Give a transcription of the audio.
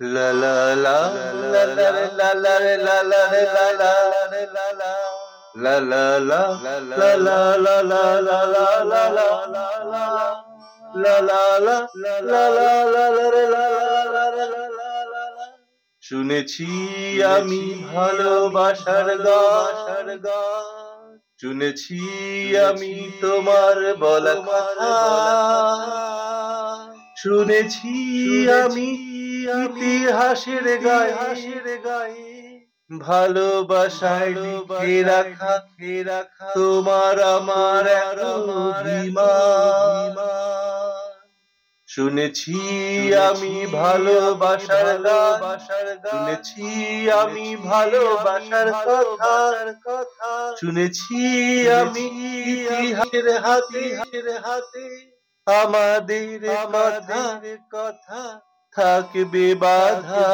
La la la la la la la la la la la la la শুনেছি আমি ভালোবাসার গান শুনেছি আমি তোমার বলা কথা শুনেছি আমি ইতিহাসের গায়ে হাসের গায়ে ভালোবাসায় লিখে রাখা রাখা তোমার আমার শুনেছি আমি ভালোবাসার বাসার শুনেছি আমি ভালোবাসার কথা। কথা শুনেছি আমি ইতিহাসের হাতে। হাতে আমাদের আমাদের কথা। থাকবে বাধা